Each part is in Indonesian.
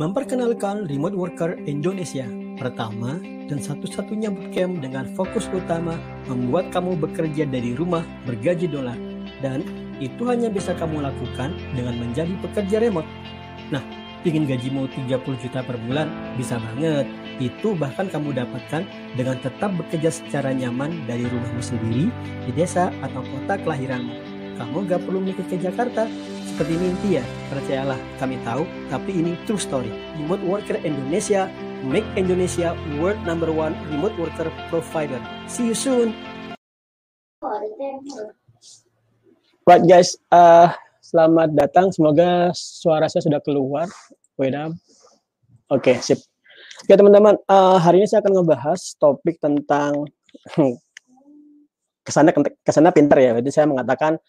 Memperkenalkan Remote Worker Indonesia pertama dan satu-satunya bootcamp dengan fokus utama membuat kamu bekerja dari rumah bergaji dolar dan itu hanya bisa kamu lakukan dengan menjadi pekerja remote. Nah, ingin gajimu 30 juta per bulan? Bisa banget. Itu bahkan kamu dapatkan dengan tetap bekerja secara nyaman dari rumahmu sendiri di desa atau kota kelahiranmu. Kamu gak perlu mikir ke Jakarta, seperti mimpi ya, percayalah kami tahu, tapi ini true story. Remote Worker Indonesia, make Indonesia world number one remote worker provider. See you soon! Right guys, uh, selamat datang. Semoga suara saya sudah keluar. Oke, okay, sip. Oke teman-teman, uh, hari ini saya akan ngebahas topik tentang ke sana ke sana pinter ya. Jadi saya mengatakan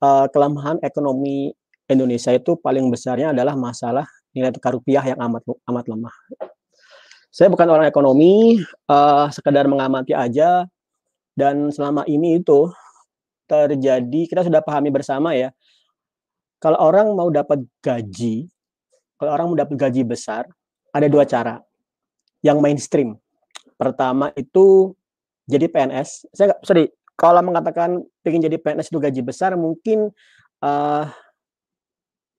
uh, kelemahan ekonomi Indonesia itu paling besarnya adalah masalah nilai tukar rupiah yang amat amat lemah. Saya bukan orang ekonomi, uh, sekedar mengamati aja. Dan selama ini itu terjadi, kita sudah pahami bersama ya. Kalau orang mau dapat gaji, kalau orang mau dapat gaji besar, ada dua cara. Yang mainstream. Pertama itu jadi PNS. Saya sorry, kalau mengatakan ingin jadi PNS itu gaji besar, mungkin uh,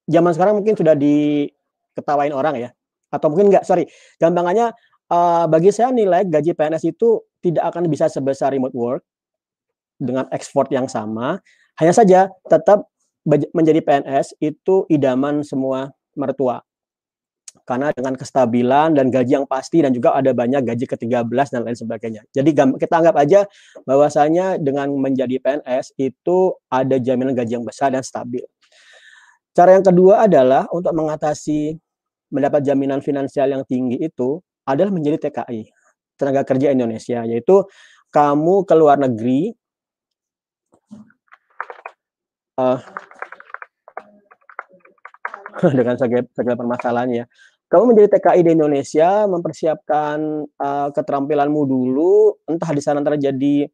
zaman sekarang mungkin sudah diketawain orang ya atau mungkin enggak sorry gampangannya uh, bagi saya nilai gaji PNS itu tidak akan bisa sebesar remote work dengan ekspor yang sama hanya saja tetap menjadi PNS itu idaman semua mertua karena dengan kestabilan dan gaji yang pasti dan juga ada banyak gaji ke-13 dan lain sebagainya. Jadi kita anggap aja bahwasanya dengan menjadi PNS itu ada jaminan gaji yang besar dan stabil. Cara yang kedua adalah untuk mengatasi mendapat jaminan finansial yang tinggi itu adalah menjadi TKI, tenaga kerja Indonesia, yaitu kamu ke luar negeri uh, dengan segala, segala permasalahannya. Kamu menjadi TKI di Indonesia, mempersiapkan uh, keterampilanmu dulu, entah di sana terjadi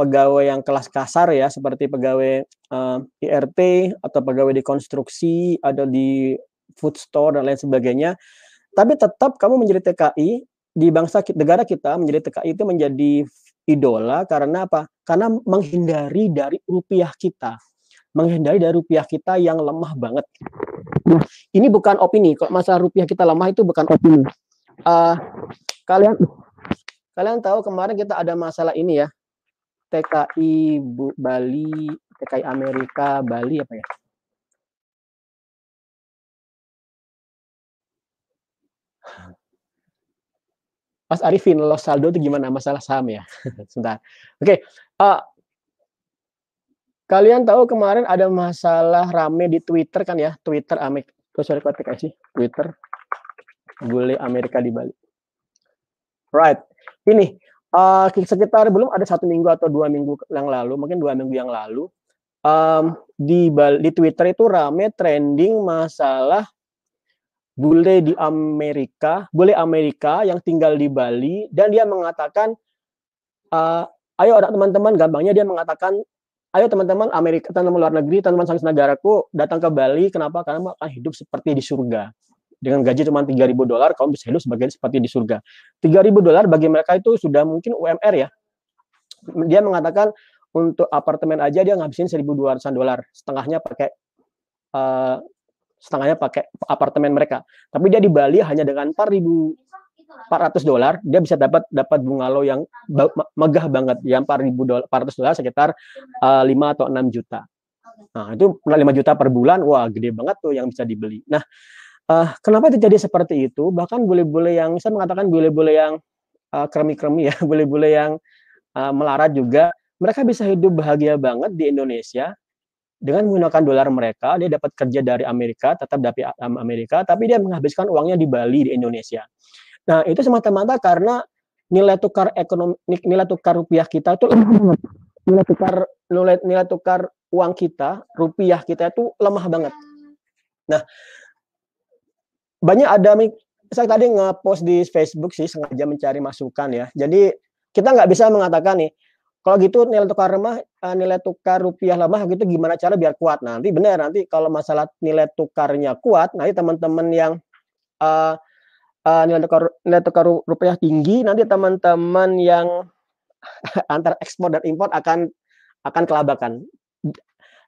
pegawai yang kelas kasar ya seperti pegawai uh, eh, IRT atau pegawai di konstruksi ada di food store dan lain sebagainya. Tapi tetap kamu menjadi TKI di bangsa negara kita menjadi TKI itu menjadi idola karena apa? Karena menghindari dari rupiah kita. Menghindari dari rupiah kita yang lemah banget. Nah ini bukan opini. Kalau masalah rupiah kita lemah itu bukan opini. Uh, kalian kalian tahu kemarin kita ada masalah ini ya TKI Bali, TKI Amerika, Bali apa ya? Mas Arifin, lo saldo itu gimana? Masalah saham ya? Sebentar. Oke, okay. uh, kalian tahu kemarin ada masalah rame di Twitter kan ya? Twitter Amerika, oh, sorry kok sih? Twitter, boleh Amerika di Bali. Right, ini uh, sekitar belum ada satu minggu atau dua minggu yang lalu, mungkin dua minggu yang lalu, um, di di Twitter itu rame trending masalah bule di Amerika, bule Amerika yang tinggal di Bali dan dia mengatakan, uh, ayo ada teman-teman, gampangnya dia mengatakan, ayo teman-teman Amerika, teman-teman luar negeri, teman-teman sang negaraku datang ke Bali, kenapa? Karena akan hidup seperti di surga dengan gaji cuma 3000 dolar kamu bisa hidup sebagai seperti di surga. 3000 dolar bagi mereka itu sudah mungkin UMR ya. Dia mengatakan untuk apartemen aja dia ngabisin 1200 dolar, setengahnya pakai uh, setengahnya pakai apartemen mereka. Tapi dia di Bali hanya dengan 4000 400 dolar dia bisa dapat dapat bungalow yang megah banget ya 4000 dolar 400 dolar sekitar uh, eh, 5 atau 6 juta. Nah, itu 5 juta per bulan, wah gede banget tuh yang bisa dibeli. Nah, uh, kenapa terjadi seperti itu? Bahkan bule-bule yang saya mengatakan bule-bule yang uh, kremi-kremi ya, bule-bule yang uh, melarat juga, mereka bisa hidup bahagia banget di Indonesia dengan menggunakan dolar mereka. Dia dapat kerja dari Amerika, tetap dari Amerika, tapi dia menghabiskan uangnya di Bali di Indonesia. Nah itu semata-mata karena nilai tukar ekonomi, nilai tukar rupiah kita itu nilai tukar nilai, nilai tukar uang kita, rupiah kita itu lemah banget. Nah, banyak ada saya tadi nge-post di Facebook sih sengaja mencari masukan ya. Jadi kita nggak bisa mengatakan nih kalau gitu nilai tukar lemah, eh, nilai tukar rupiah lemah gitu gimana cara biar kuat. Nanti benar nanti kalau masalah nilai tukarnya kuat, nanti teman-teman yang uh, uh, nilai tukar nilai tukar rupiah tinggi, nanti teman-teman yang antar ekspor dan impor akan akan kelabakan.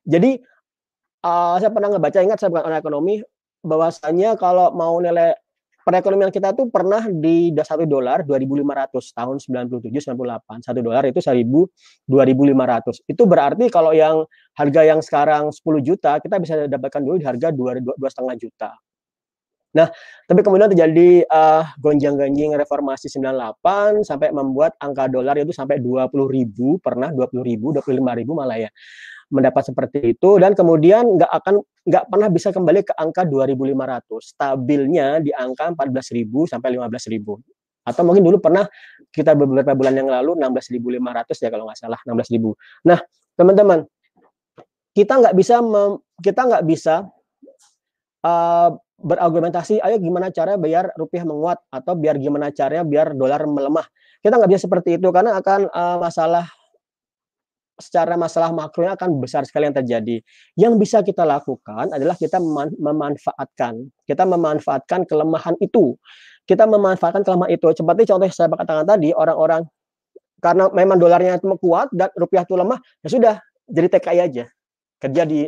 Jadi uh, saya pernah ngebaca ingat saya bukan orang ekonomi bahwasanya kalau mau nilai perekonomian kita tuh pernah di satu dolar 2.500 tahun 97 98 satu dolar itu 1.000 2.500 itu berarti kalau yang harga yang sekarang 10 juta kita bisa dapatkan dulu di harga dua dua setengah juta. Nah, tapi kemudian terjadi uh, gonjang-ganjing reformasi 98 sampai membuat angka dolar itu sampai 20 ribu, pernah 20 ribu, 25 ribu malah ya mendapat seperti itu dan kemudian nggak akan nggak pernah bisa kembali ke angka 2.500 stabilnya di angka 14.000 sampai 15.000 atau mungkin dulu pernah kita beberapa bulan yang lalu 16.500 ya kalau nggak salah 16.000 nah teman-teman kita nggak bisa kita nggak bisa uh, berargumentasi, ayo gimana cara biar rupiah menguat atau biar gimana caranya biar dolar melemah. Kita nggak bisa seperti itu karena akan uh, masalah secara masalah makronya akan besar sekali yang terjadi. Yang bisa kita lakukan adalah kita memanfaatkan, kita memanfaatkan kelemahan itu. Kita memanfaatkan kelemahan itu. Seperti contoh yang saya katakan tadi, orang-orang karena memang dolarnya itu kuat dan rupiah itu lemah, ya sudah jadi TKI aja. Kerja di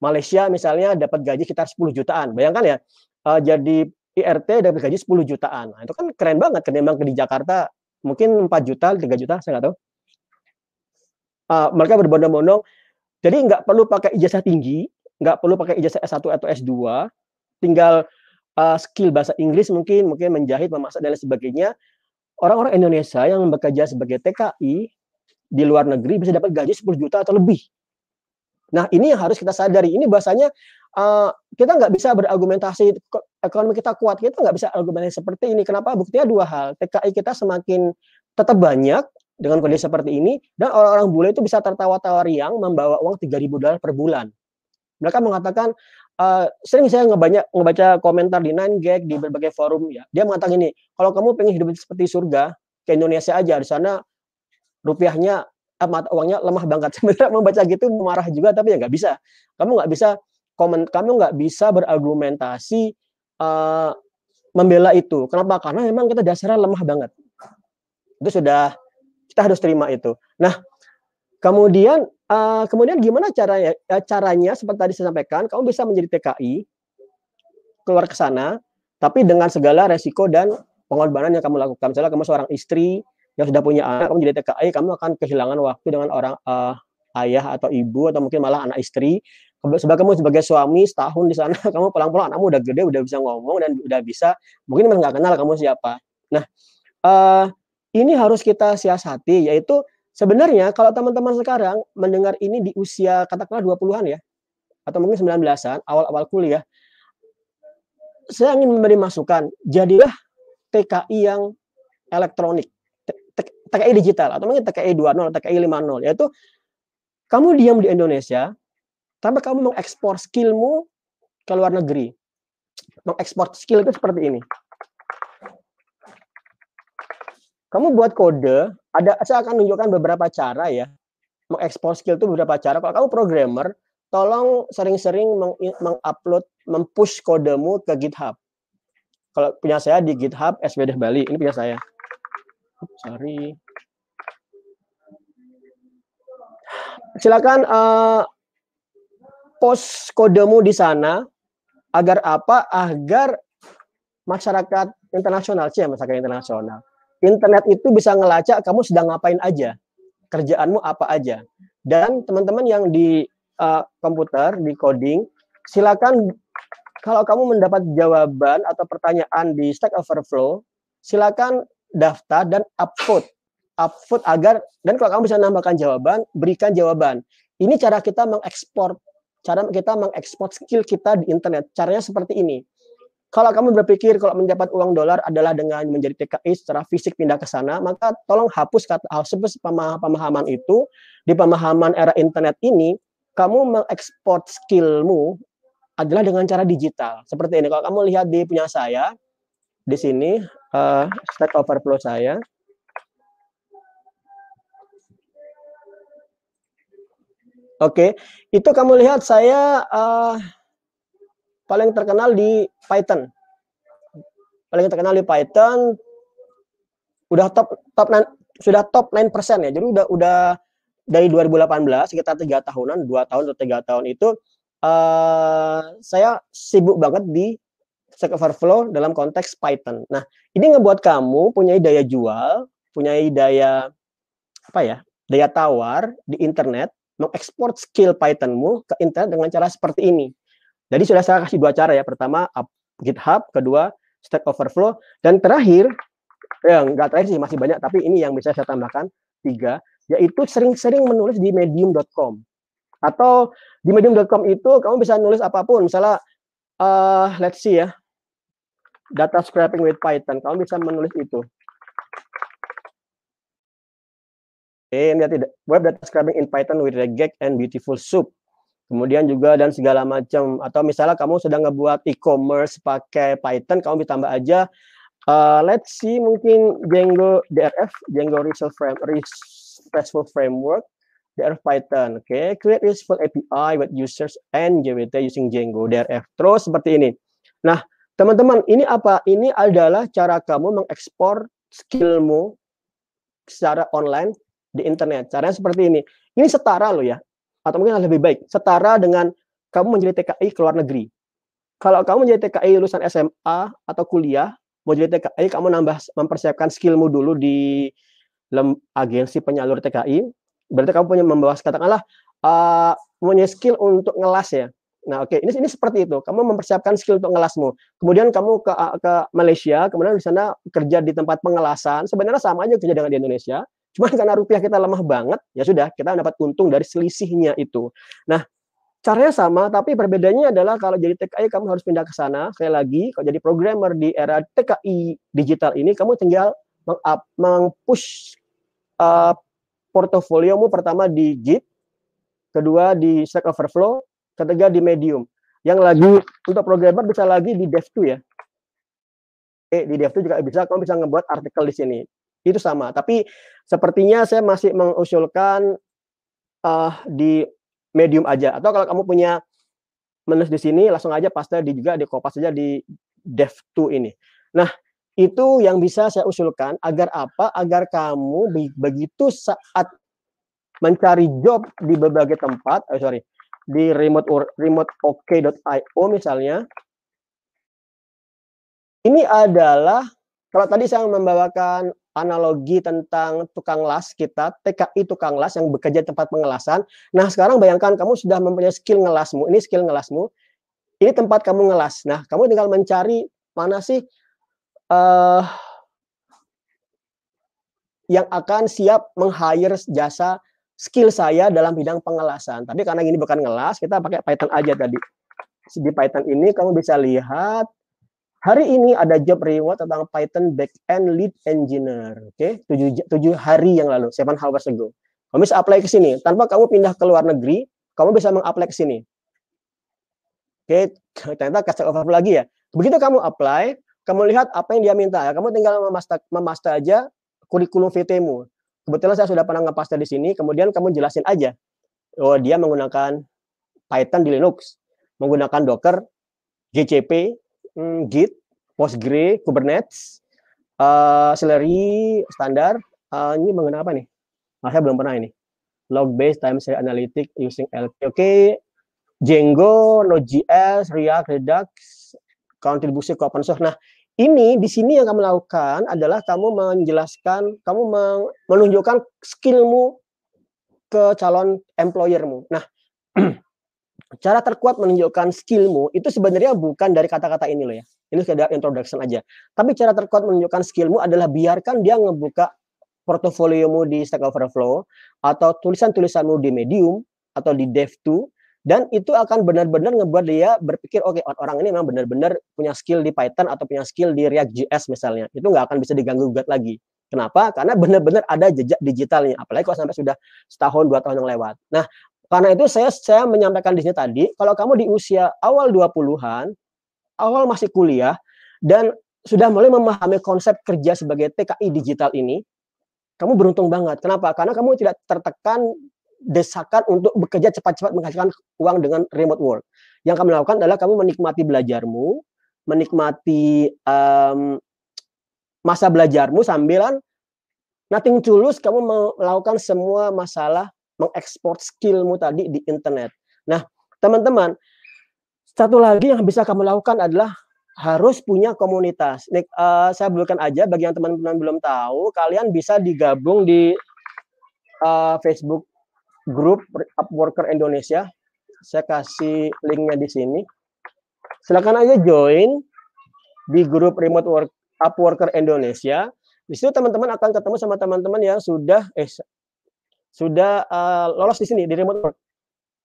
Malaysia misalnya dapat gaji sekitar 10 jutaan. Bayangkan ya, uh, jadi IRT dapat gaji 10 jutaan. Nah, itu kan keren banget ketimbang di Jakarta mungkin 4 juta, 3 juta, saya nggak tahu. Uh, mereka berbondong-bondong. Jadi nggak perlu pakai ijazah tinggi, nggak perlu pakai ijazah S1 atau S2, tinggal uh, skill bahasa Inggris mungkin, mungkin menjahit, memasak dan lain sebagainya. Orang-orang Indonesia yang bekerja sebagai TKI di luar negeri bisa dapat gaji 10 juta atau lebih. Nah, ini yang harus kita sadari. Ini bahasanya uh, kita nggak bisa berargumentasi ekonomi kita kuat. Kita nggak bisa argumentasi seperti ini. Kenapa? Buktinya dua hal. TKI kita semakin tetap banyak dengan kondisi seperti ini dan orang-orang bule itu bisa tertawa-tawa riang membawa uang 3.000 dolar per bulan. Mereka mengatakan uh, sering saya ngebanyak ngebaca komentar di Nine Gag di berbagai forum ya. Dia mengatakan ini, kalau kamu pengen hidup seperti surga, ke Indonesia aja di sana rupiahnya mata uangnya lemah banget. Sebenarnya membaca gitu marah juga tapi ya nggak bisa. Kamu nggak bisa komen, kamu nggak bisa berargumentasi uh, membela itu. Kenapa? Karena memang kita dasarnya lemah banget. Itu sudah kita harus terima itu. Nah, kemudian uh, kemudian gimana caranya? Uh, caranya seperti tadi saya sampaikan, kamu bisa menjadi TKI keluar ke sana, tapi dengan segala resiko dan pengorbanan yang kamu lakukan. Misalnya kamu seorang istri yang sudah punya anak, kamu jadi TKI, kamu akan kehilangan waktu dengan orang uh, ayah atau ibu atau mungkin malah anak istri. Sebagai kamu sebagai suami setahun di sana, kamu pulang-pulang anakmu udah gede, udah bisa ngomong dan udah bisa, mungkin memang nggak kenal kamu siapa. Nah, uh, ini harus kita siasati, yaitu sebenarnya kalau teman-teman sekarang mendengar ini di usia katakanlah 20-an ya, atau mungkin 19-an, awal-awal kuliah, saya ingin memberi masukan, jadilah TKI yang elektronik. TKI digital atau mungkin TKI 2.0, TKI 5.0 yaitu kamu diam di Indonesia tapi kamu mengekspor skillmu ke luar negeri. Mengekspor skill itu seperti ini. Kamu buat kode, ada saya akan tunjukkan beberapa cara ya. Mengekspor skill itu beberapa cara. Kalau kamu programmer, tolong sering-sering mengupload, mempush kodemu ke GitHub. Kalau punya saya di GitHub SBD Bali, ini punya saya sorry. Silakan uh, post kodemu di sana agar apa? Agar masyarakat internasional sih ya masyarakat internasional. Internet itu bisa ngelacak kamu sedang ngapain aja, kerjaanmu apa aja. Dan teman-teman yang di uh, komputer, di coding, silakan kalau kamu mendapat jawaban atau pertanyaan di Stack Overflow, silakan daftar dan upvote. Upvote agar dan kalau kamu bisa nambahkan jawaban berikan jawaban. Ini cara kita mengekspor cara kita mengekspor skill kita di internet. Caranya seperti ini kalau kamu berpikir kalau mendapat uang dolar adalah dengan menjadi TKI secara fisik pindah ke sana, maka tolong hapus kata hapus pemahaman itu di pemahaman era internet ini, kamu mengekspor skillmu adalah dengan cara digital. Seperti ini. Kalau kamu lihat di punya saya, di sini uh, Stack Overflow saya. Oke, okay. itu kamu lihat saya uh, paling terkenal di Python. paling terkenal di Python udah top top 9, sudah top 9% ya. Jadi udah udah dari 2018 sekitar tiga tahunan, dua tahun atau tiga tahun itu uh, saya sibuk banget di Stack Overflow dalam konteks Python. Nah, ini ngebuat kamu punya daya jual, punya daya apa ya? Daya tawar di internet, mengekspor skill Pythonmu ke internet dengan cara seperti ini. Jadi sudah saya kasih dua cara ya. Pertama GitHub, kedua Stack Overflow, dan terakhir ya nggak terakhir sih masih banyak, tapi ini yang bisa saya tambahkan tiga, yaitu sering-sering menulis di medium.com atau di medium.com itu kamu bisa nulis apa pun, misalnya uh, let's see ya, data scraping with Python. Kamu bisa menulis itu. Oke, ini tidak web data scraping in Python with reggae and beautiful soup. Kemudian juga dan segala macam atau misalnya kamu sedang ngebuat e-commerce pakai Python, kamu ditambah aja uh, let's see mungkin Django DRF, Django RESTful Frame RESTful Framework, DRF Python. Oke, okay. create RESTful API with users and JWT using Django DRF. Terus seperti ini. Nah, Teman-teman, ini apa? Ini adalah cara kamu mengekspor skillmu secara online di internet. Caranya seperti ini. Ini setara loh ya. Atau mungkin lebih baik. Setara dengan kamu menjadi TKI ke luar negeri. Kalau kamu menjadi TKI lulusan SMA atau kuliah, mau jadi TKI, kamu nambah mempersiapkan skillmu dulu di agensi penyalur TKI. Berarti kamu punya membawa katakanlah uh, punya skill untuk ngelas ya Nah, oke, okay. ini ini seperti itu. Kamu mempersiapkan skill untuk ngelasmu. Kemudian kamu ke ke Malaysia, kemudian di sana kerja di tempat pengelasan. Sebenarnya sama aja kerja dengan di Indonesia. Cuma karena rupiah kita lemah banget, ya sudah, kita dapat untung dari selisihnya itu. Nah, caranya sama, tapi perbedaannya adalah kalau jadi TKI kamu harus pindah ke sana. Sekali lagi, kalau jadi programmer di era TKI digital ini, kamu tinggal meng-push uh, portofoliomu pertama di Git, kedua di Stack Overflow, ketiga di Medium. Yang lagi untuk programmer bisa lagi di Dev2 ya. Eh, di Dev2 juga bisa, kamu bisa ngebuat artikel di sini. Itu sama. Tapi sepertinya saya masih mengusulkan uh, di Medium aja. Atau kalau kamu punya menulis di sini, langsung aja paste di juga di kopas saja di Dev2 ini. Nah, itu yang bisa saya usulkan agar apa? Agar kamu begitu saat mencari job di berbagai tempat, oh sorry, di remote or, remoteok.io misalnya ini adalah kalau tadi saya membawakan analogi tentang tukang las kita, TKI tukang las yang bekerja di tempat pengelasan. Nah, sekarang bayangkan kamu sudah mempunyai skill ngelasmu. Ini skill ngelasmu. Ini tempat kamu ngelas. Nah, kamu tinggal mencari mana sih uh, yang akan siap meng-hire jasa skill saya dalam bidang pengelasan. Tapi karena ini bukan ngelas, kita pakai Python aja tadi. Di Python ini kamu bisa lihat hari ini ada job reward tentang Python backend lead engineer. Oke, okay? 7, 7 hari yang lalu, seven hours ago. Kamu bisa apply ke sini. Tanpa kamu pindah ke luar negeri, kamu bisa mengapply ke sini. Oke, okay? ternyata kasih overflow lagi ya. Begitu kamu apply, kamu lihat apa yang dia minta ya. Kamu tinggal memaster, memaster aja kurikulum VT-mu kebetulan saya sudah pernah ngepaste di sini, kemudian kamu jelasin aja. Oh, dia menggunakan Python di Linux, menggunakan Docker, GCP, hmm, Git, Postgre, Kubernetes, uh, Celery standar. Uh, ini menggunakan apa nih? Nah, saya belum pernah ini. Log based time series analytic using LP. Oke, okay. Django, Node.js, React, Redux, kontribusi ke open source. Nah, ini di sini yang kamu lakukan adalah kamu menjelaskan, kamu menunjukkan skillmu ke calon employermu. Nah, cara terkuat menunjukkan skillmu itu sebenarnya bukan dari kata-kata ini loh ya. Ini sekedar introduction aja. Tapi cara terkuat menunjukkan skillmu adalah biarkan dia ngebuka portofoliomu di Stack Overflow atau tulisan-tulisanmu di Medium atau di Dev2 dan itu akan benar-benar ngebuat dia berpikir oke okay, orang ini memang benar-benar punya skill di Python atau punya skill di React JS misalnya. Itu nggak akan bisa diganggu gugat lagi. Kenapa? Karena benar-benar ada jejak digitalnya. Apalagi kalau sampai sudah setahun dua tahun yang lewat. Nah karena itu saya saya menyampaikan di sini tadi kalau kamu di usia awal 20-an awal masih kuliah dan sudah mulai memahami konsep kerja sebagai TKI digital ini kamu beruntung banget kenapa karena kamu tidak tertekan desakan untuk bekerja cepat-cepat menghasilkan uang dengan remote work. Yang kamu lakukan adalah kamu menikmati belajarmu, menikmati um, masa belajarmu sambilan nothing tulus kamu melakukan semua masalah mengekspor skillmu tadi di internet. Nah, teman-teman, satu lagi yang bisa kamu lakukan adalah harus punya komunitas. Nih, uh, saya berikan aja bagi yang teman-teman belum tahu, kalian bisa digabung di uh, Facebook grup Upworker Indonesia. Saya kasih linknya di sini. Silakan aja join di grup Remote Work Upworker Indonesia. Di situ teman-teman akan ketemu sama teman-teman yang sudah eh sudah uh, lolos di sini di remote work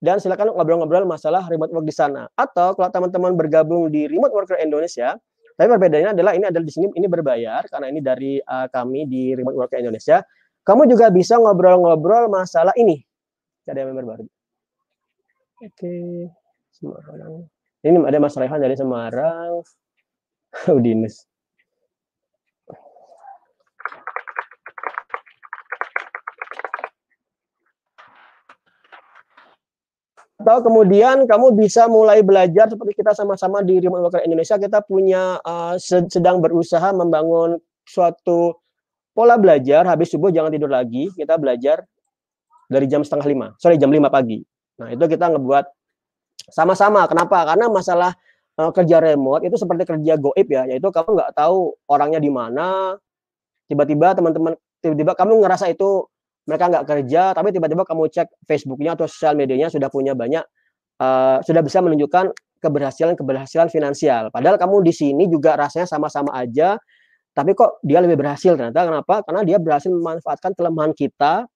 dan silakan ngobrol-ngobrol masalah remote work di sana. Atau kalau teman-teman bergabung di Remote Worker Indonesia, tapi perbedaannya adalah ini adalah di sini ini berbayar karena ini dari uh, kami di Remote Worker Indonesia. Kamu juga bisa ngobrol-ngobrol masalah ini. Ada member baru. Oke. Semarang. Ini ada Mas Rehan dari Semarang. Udinus. Atau kemudian kamu bisa mulai belajar seperti kita sama-sama di Remote Worker Indonesia kita punya uh, sedang berusaha membangun suatu pola belajar. Habis subuh jangan tidur lagi kita belajar dari jam setengah lima. Sorry jam lima pagi. Nah itu kita ngebuat sama-sama. Kenapa? Karena masalah uh, kerja remote itu seperti kerja goib ya. Yaitu kamu nggak tahu orangnya di mana. Tiba-tiba teman-teman tiba-tiba kamu ngerasa itu mereka nggak kerja, tapi tiba-tiba kamu cek Facebooknya atau sosial medianya sudah punya banyak, uh, sudah bisa menunjukkan keberhasilan-keberhasilan finansial. Padahal kamu di sini juga rasanya sama-sama aja, tapi kok dia lebih berhasil ternyata kenapa? Karena dia berhasil memanfaatkan kelemahan kita,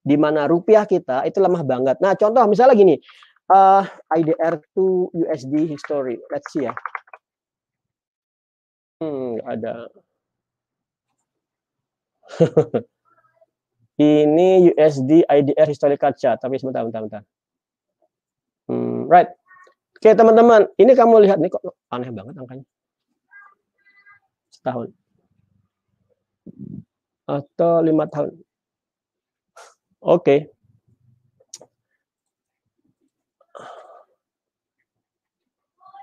di mana rupiah kita itu lemah banget. Nah contoh misalnya gini, uh, IDR to USD history, let's see ya. Hmm, ada. Ini USD IDR historical chart, tapi sebentar, bentar, bentar. Hmm, right. Oke, teman-teman, ini kamu lihat nih kok aneh banget angkanya. Setahun. Atau lima tahun. Oke.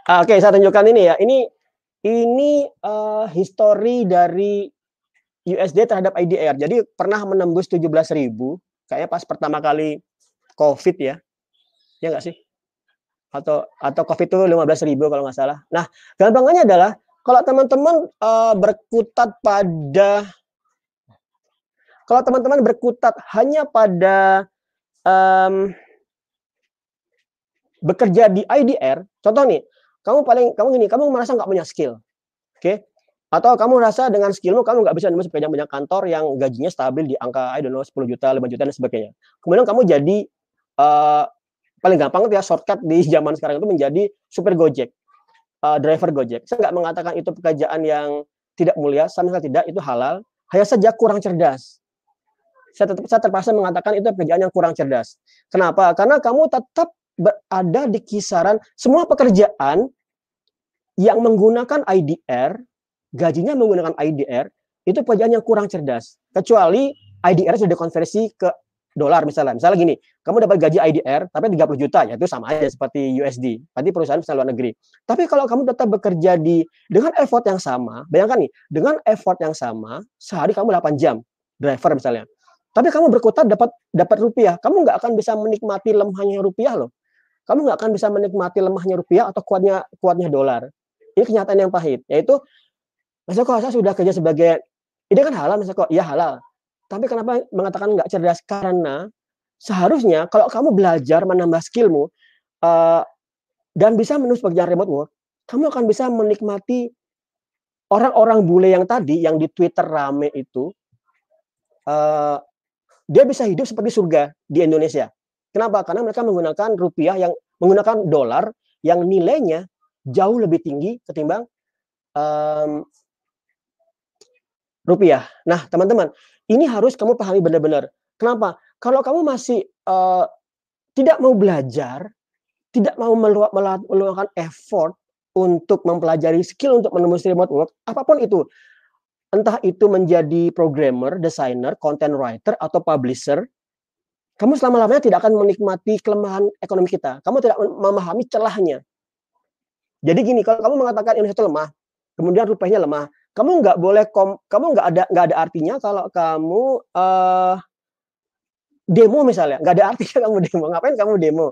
Ah, oke, saya tunjukkan ini ya. Ini ini uh, history dari USD terhadap IDR. Jadi pernah menembus 17.000 kayaknya pas pertama kali COVID ya. Ya nggak sih? Atau atau COVID itu 15.000 kalau nggak salah. Nah, gampangnya adalah kalau teman-teman uh, berkutat pada kalau teman-teman berkutat hanya pada um, bekerja di IDR, contoh nih, kamu paling kamu gini, kamu merasa nggak punya skill, oke? Okay? Atau kamu rasa dengan skillmu kamu nggak bisa nembus banyak-banyak kantor yang gajinya stabil di angka I don't know 10 juta, 5 juta dan sebagainya. Kemudian kamu jadi uh, paling gampang ya shortcut di zaman sekarang itu menjadi super Gojek, uh, driver Gojek. Saya nggak mengatakan itu pekerjaan yang tidak mulia, sama sekali tidak, itu halal. Hanya saja kurang cerdas. Saya tetap saya terpaksa mengatakan itu pekerjaan yang kurang cerdas. Kenapa? Karena kamu tetap berada di kisaran semua pekerjaan yang menggunakan IDR gajinya menggunakan IDR itu pekerjaan yang kurang cerdas. Kecuali IDR sudah konversi ke dolar misalnya. Misalnya gini, kamu dapat gaji IDR tapi 30 juta ya itu sama aja seperti USD. Tadi perusahaan misalnya luar negeri. Tapi kalau kamu tetap bekerja di dengan effort yang sama, bayangkan nih, dengan effort yang sama, sehari kamu 8 jam driver misalnya. Tapi kamu berkutat dapat dapat rupiah, kamu nggak akan bisa menikmati lemahnya rupiah loh. Kamu nggak akan bisa menikmati lemahnya rupiah atau kuatnya kuatnya dolar. Ini kenyataan yang pahit, yaitu Mas Eko, saya sudah kerja sebagai, ini kan halal Mas Eko? Iya halal. Tapi kenapa mengatakan nggak cerdas? Karena seharusnya kalau kamu belajar menambah skillmu uh, dan bisa menulis pekerjaan remote work, kamu akan bisa menikmati orang-orang bule yang tadi yang di Twitter rame itu, uh, dia bisa hidup seperti surga di Indonesia. Kenapa? Karena mereka menggunakan rupiah yang menggunakan dolar yang nilainya jauh lebih tinggi ketimbang um, rupiah. Nah, teman-teman, ini harus kamu pahami benar-benar. Kenapa? Kalau kamu masih uh, tidak mau belajar, tidak mau meluangkan effort untuk mempelajari skill untuk menembus remote work, apa pun itu, entah itu menjadi programmer, designer, content writer, atau publisher, kamu selama-lamanya tidak akan menikmati kelemahan ekonomi kita. Kamu tidak memahami celahnya. Jadi gini, kalau kamu mengatakan Indonesia itu lemah, kemudian rupiahnya lemah, kamu nggak boleh kom, kamu nggak ada nggak ada artinya kalau kamu uh, demo misalnya, nggak ada artinya kamu demo. Ngapain kamu demo?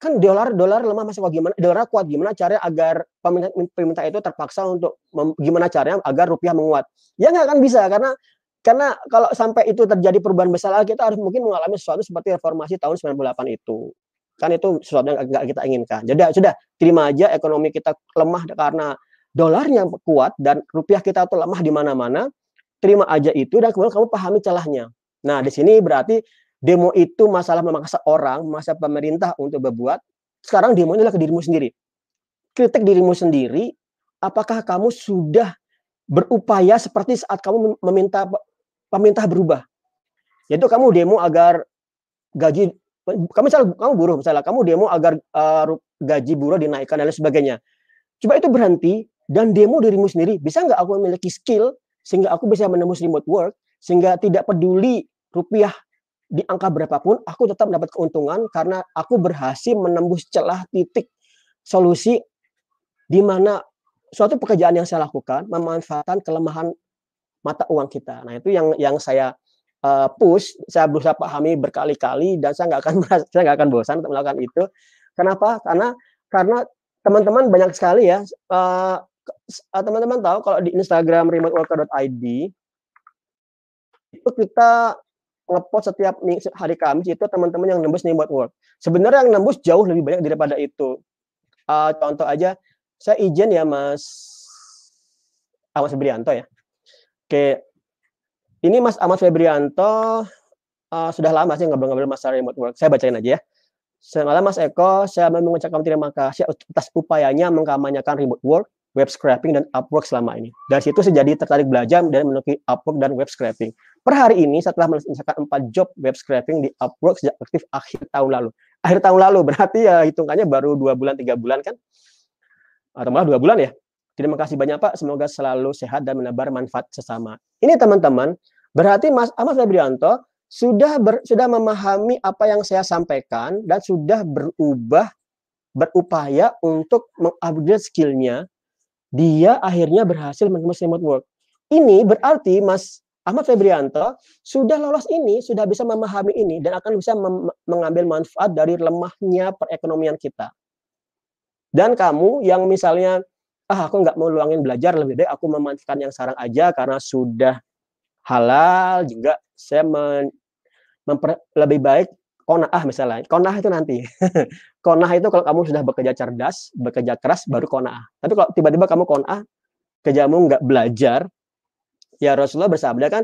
kan dolar dolar lemah masih kuat. Gimana dolar kuat. Gimana caranya agar pemerintah, pemerintah itu terpaksa untuk mem, gimana caranya agar rupiah menguat? Ya nggak akan bisa karena karena kalau sampai itu terjadi perubahan besar kita harus mungkin mengalami sesuatu seperti reformasi tahun 98 itu. Kan itu sesuatu yang nggak kita inginkan. Jadi sudah terima aja ekonomi kita lemah karena dolarnya kuat dan rupiah kita tuh lemah di mana-mana terima aja itu dan kemudian kamu pahami celahnya nah di sini berarti demo itu masalah memaksa orang, memaksa pemerintah untuk berbuat. Sekarang demo adalah ke dirimu sendiri. Kritik dirimu sendiri, apakah kamu sudah berupaya seperti saat kamu meminta pemerintah berubah? Yaitu kamu demo agar gaji kamu misalnya kamu buruh misalnya kamu demo agar uh, gaji buruh dinaikkan dan lain sebagainya. Coba itu berhenti dan demo dirimu sendiri. Bisa nggak aku memiliki skill sehingga aku bisa menembus remote work sehingga tidak peduli rupiah di angka berapapun aku tetap dapat keuntungan karena aku berhasil menembus celah titik solusi di mana suatu pekerjaan yang saya lakukan memanfaatkan kelemahan mata uang kita. Nah, itu yang yang saya uh, push, saya berusaha pahami berkali-kali dan saya nggak akan saya nggak akan bosan untuk melakukan itu. Kenapa? Karena karena teman-teman banyak sekali ya uh, teman-teman tahu kalau di Instagram remoteworker.id itu kita ngepost setiap hari Kamis itu teman-teman yang nembus buat work. Sebenarnya yang nembus jauh lebih banyak daripada itu. Uh, contoh aja, saya izin ya Mas Ahmad Febrianto ya. Oke, ini Mas Ahmad Febrianto uh, sudah lama sih ngobrol-ngobrol masalah remote work. Saya bacain aja ya. Semalam Mas Eko, saya mengucapkan terima kasih atas upayanya mengkampanyekan remote work web scraping dan Upwork selama ini. Dari situ saya jadi tertarik belajar dan menuki Upwork dan web scraping. Per hari ini setelah menyelesaikan empat job web scraping di Upwork sejak aktif akhir tahun lalu. Akhir tahun lalu berarti ya hitungannya baru dua bulan tiga bulan kan? Atau malah dua bulan ya? Terima kasih banyak Pak. Semoga selalu sehat dan menebar manfaat sesama. Ini teman-teman, berarti Mas Ahmad Febrianto sudah ber, sudah memahami apa yang saya sampaikan dan sudah berubah berupaya untuk mengupgrade skillnya dia akhirnya berhasil menembus remote work. Ini berarti Mas Ahmad Febrianto sudah lolos ini, sudah bisa memahami ini dan akan bisa mengambil manfaat dari lemahnya perekonomian kita. Dan kamu yang misalnya, ah aku nggak mau luangin belajar, lebih baik aku memanfaatkan yang sekarang aja karena sudah halal juga saya memper, lebih baik kona'ah misalnya. Kona'ah itu nanti. kona'ah itu kalau kamu sudah bekerja cerdas, bekerja keras, baru kona'ah. Tapi kalau tiba-tiba kamu kona'ah, kerjamu nggak belajar, ya Rasulullah bersabda kan,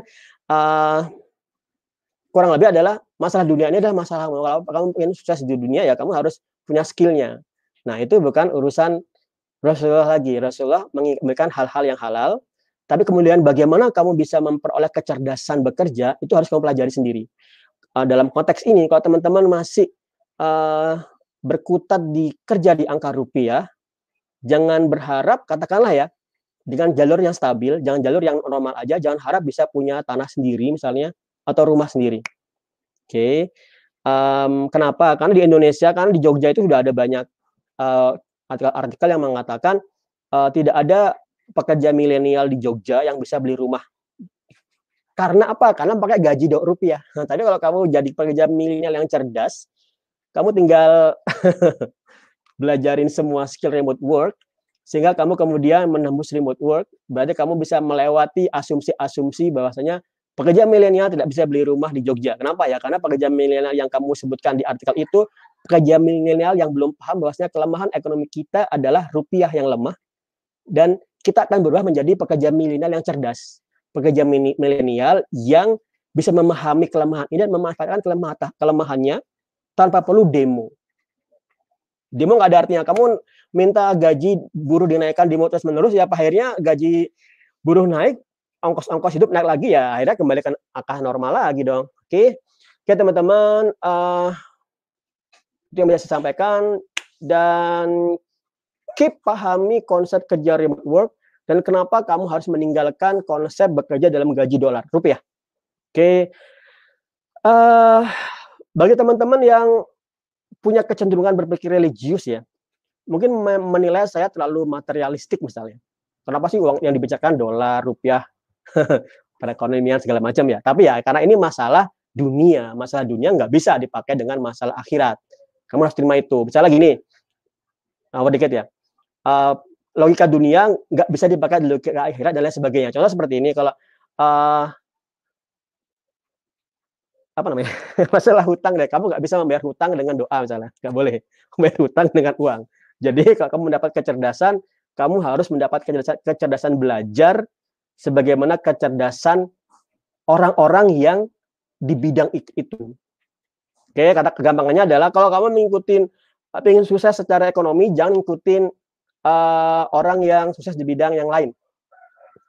uh, kurang lebih adalah masalah dunia ini adalah masalah kalau kamu ingin sukses di dunia ya kamu harus punya skillnya. Nah itu bukan urusan Rasulullah lagi. Rasulullah memberikan hal-hal yang halal, tapi kemudian bagaimana kamu bisa memperoleh kecerdasan bekerja itu harus kamu pelajari sendiri uh, dalam konteks ini kalau teman-teman masih uh, berkutat di kerja di angka rupiah, jangan berharap katakanlah ya dengan jalur yang stabil, jangan jalur yang normal aja, jangan harap bisa punya tanah sendiri misalnya atau rumah sendiri. Oke, okay. um, kenapa? Karena di Indonesia kan di Jogja itu sudah ada banyak uh, artikel-artikel yang mengatakan uh, tidak ada pekerja milenial di Jogja yang bisa beli rumah karena apa? Karena pakai gaji dok rupiah. Nah, tadi kalau kamu jadi pekerja milenial yang cerdas, kamu tinggal belajarin semua skill remote work, sehingga kamu kemudian menembus remote work, berarti kamu bisa melewati asumsi-asumsi bahwasanya pekerja milenial tidak bisa beli rumah di Jogja. Kenapa ya? Karena pekerja milenial yang kamu sebutkan di artikel itu pekerja milenial yang belum paham bahwasanya kelemahan ekonomi kita adalah rupiah yang lemah dan kita akan berubah menjadi pekerja milenial yang cerdas pekerja milenial yang bisa memahami kelemahan ini dan memanfaatkan kelemahan kelemahannya tanpa perlu demo. Demo nggak ada artinya. Kamu minta gaji buruh dinaikkan demo terus menerus ya akhirnya gaji buruh naik, ongkos-ongkos hidup naik lagi ya akhirnya kembalikan angka normal lagi dong. Oke, oke teman-teman, uh, itu yang bisa saya sampaikan dan keep pahami konsep kerja remote work dan kenapa kamu harus meninggalkan konsep bekerja dalam gaji dolar rupiah. Oke, okay. uh, bagi teman-teman yang punya kecenderungan berpikir religius ya, mungkin menilai saya terlalu materialistik misalnya. Kenapa sih uang yang dibicarakan dolar, rupiah, perekonomian segala macam ya. Tapi ya karena ini masalah dunia, masalah dunia nggak bisa dipakai dengan masalah akhirat. Kamu harus terima itu. Misalnya gini, uh, dikit ya. Uh, logika dunia nggak bisa dipakai di logika akhirat dan lain sebagainya. Contoh seperti ini, kalau uh, apa namanya? Masalah hutang deh kamu nggak bisa membayar hutang dengan doa misalnya. Nggak boleh membayar hutang dengan uang. Jadi kalau kamu mendapat kecerdasan kamu harus mendapat kecerdasan, kecerdasan belajar sebagaimana kecerdasan orang-orang yang di bidang itu. Oke kata kegampangannya adalah kalau kamu mengikuti ingin sukses secara ekonomi jangan ikutin uh, orang yang sukses di bidang yang lain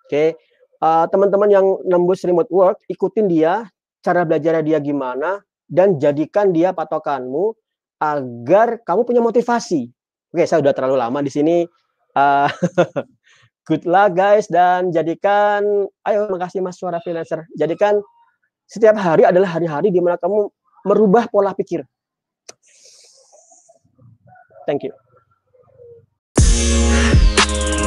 oke uh, teman-teman yang nembus remote work ikutin dia cara belajarnya dia gimana, dan jadikan dia patokanmu agar kamu punya motivasi. Oke, saya udah terlalu lama di sini. Uh, good luck guys dan jadikan, ayo makasih Mas Suara Freelancer. Jadikan setiap hari adalah hari-hari di mana kamu merubah pola pikir. Thank you. Bye.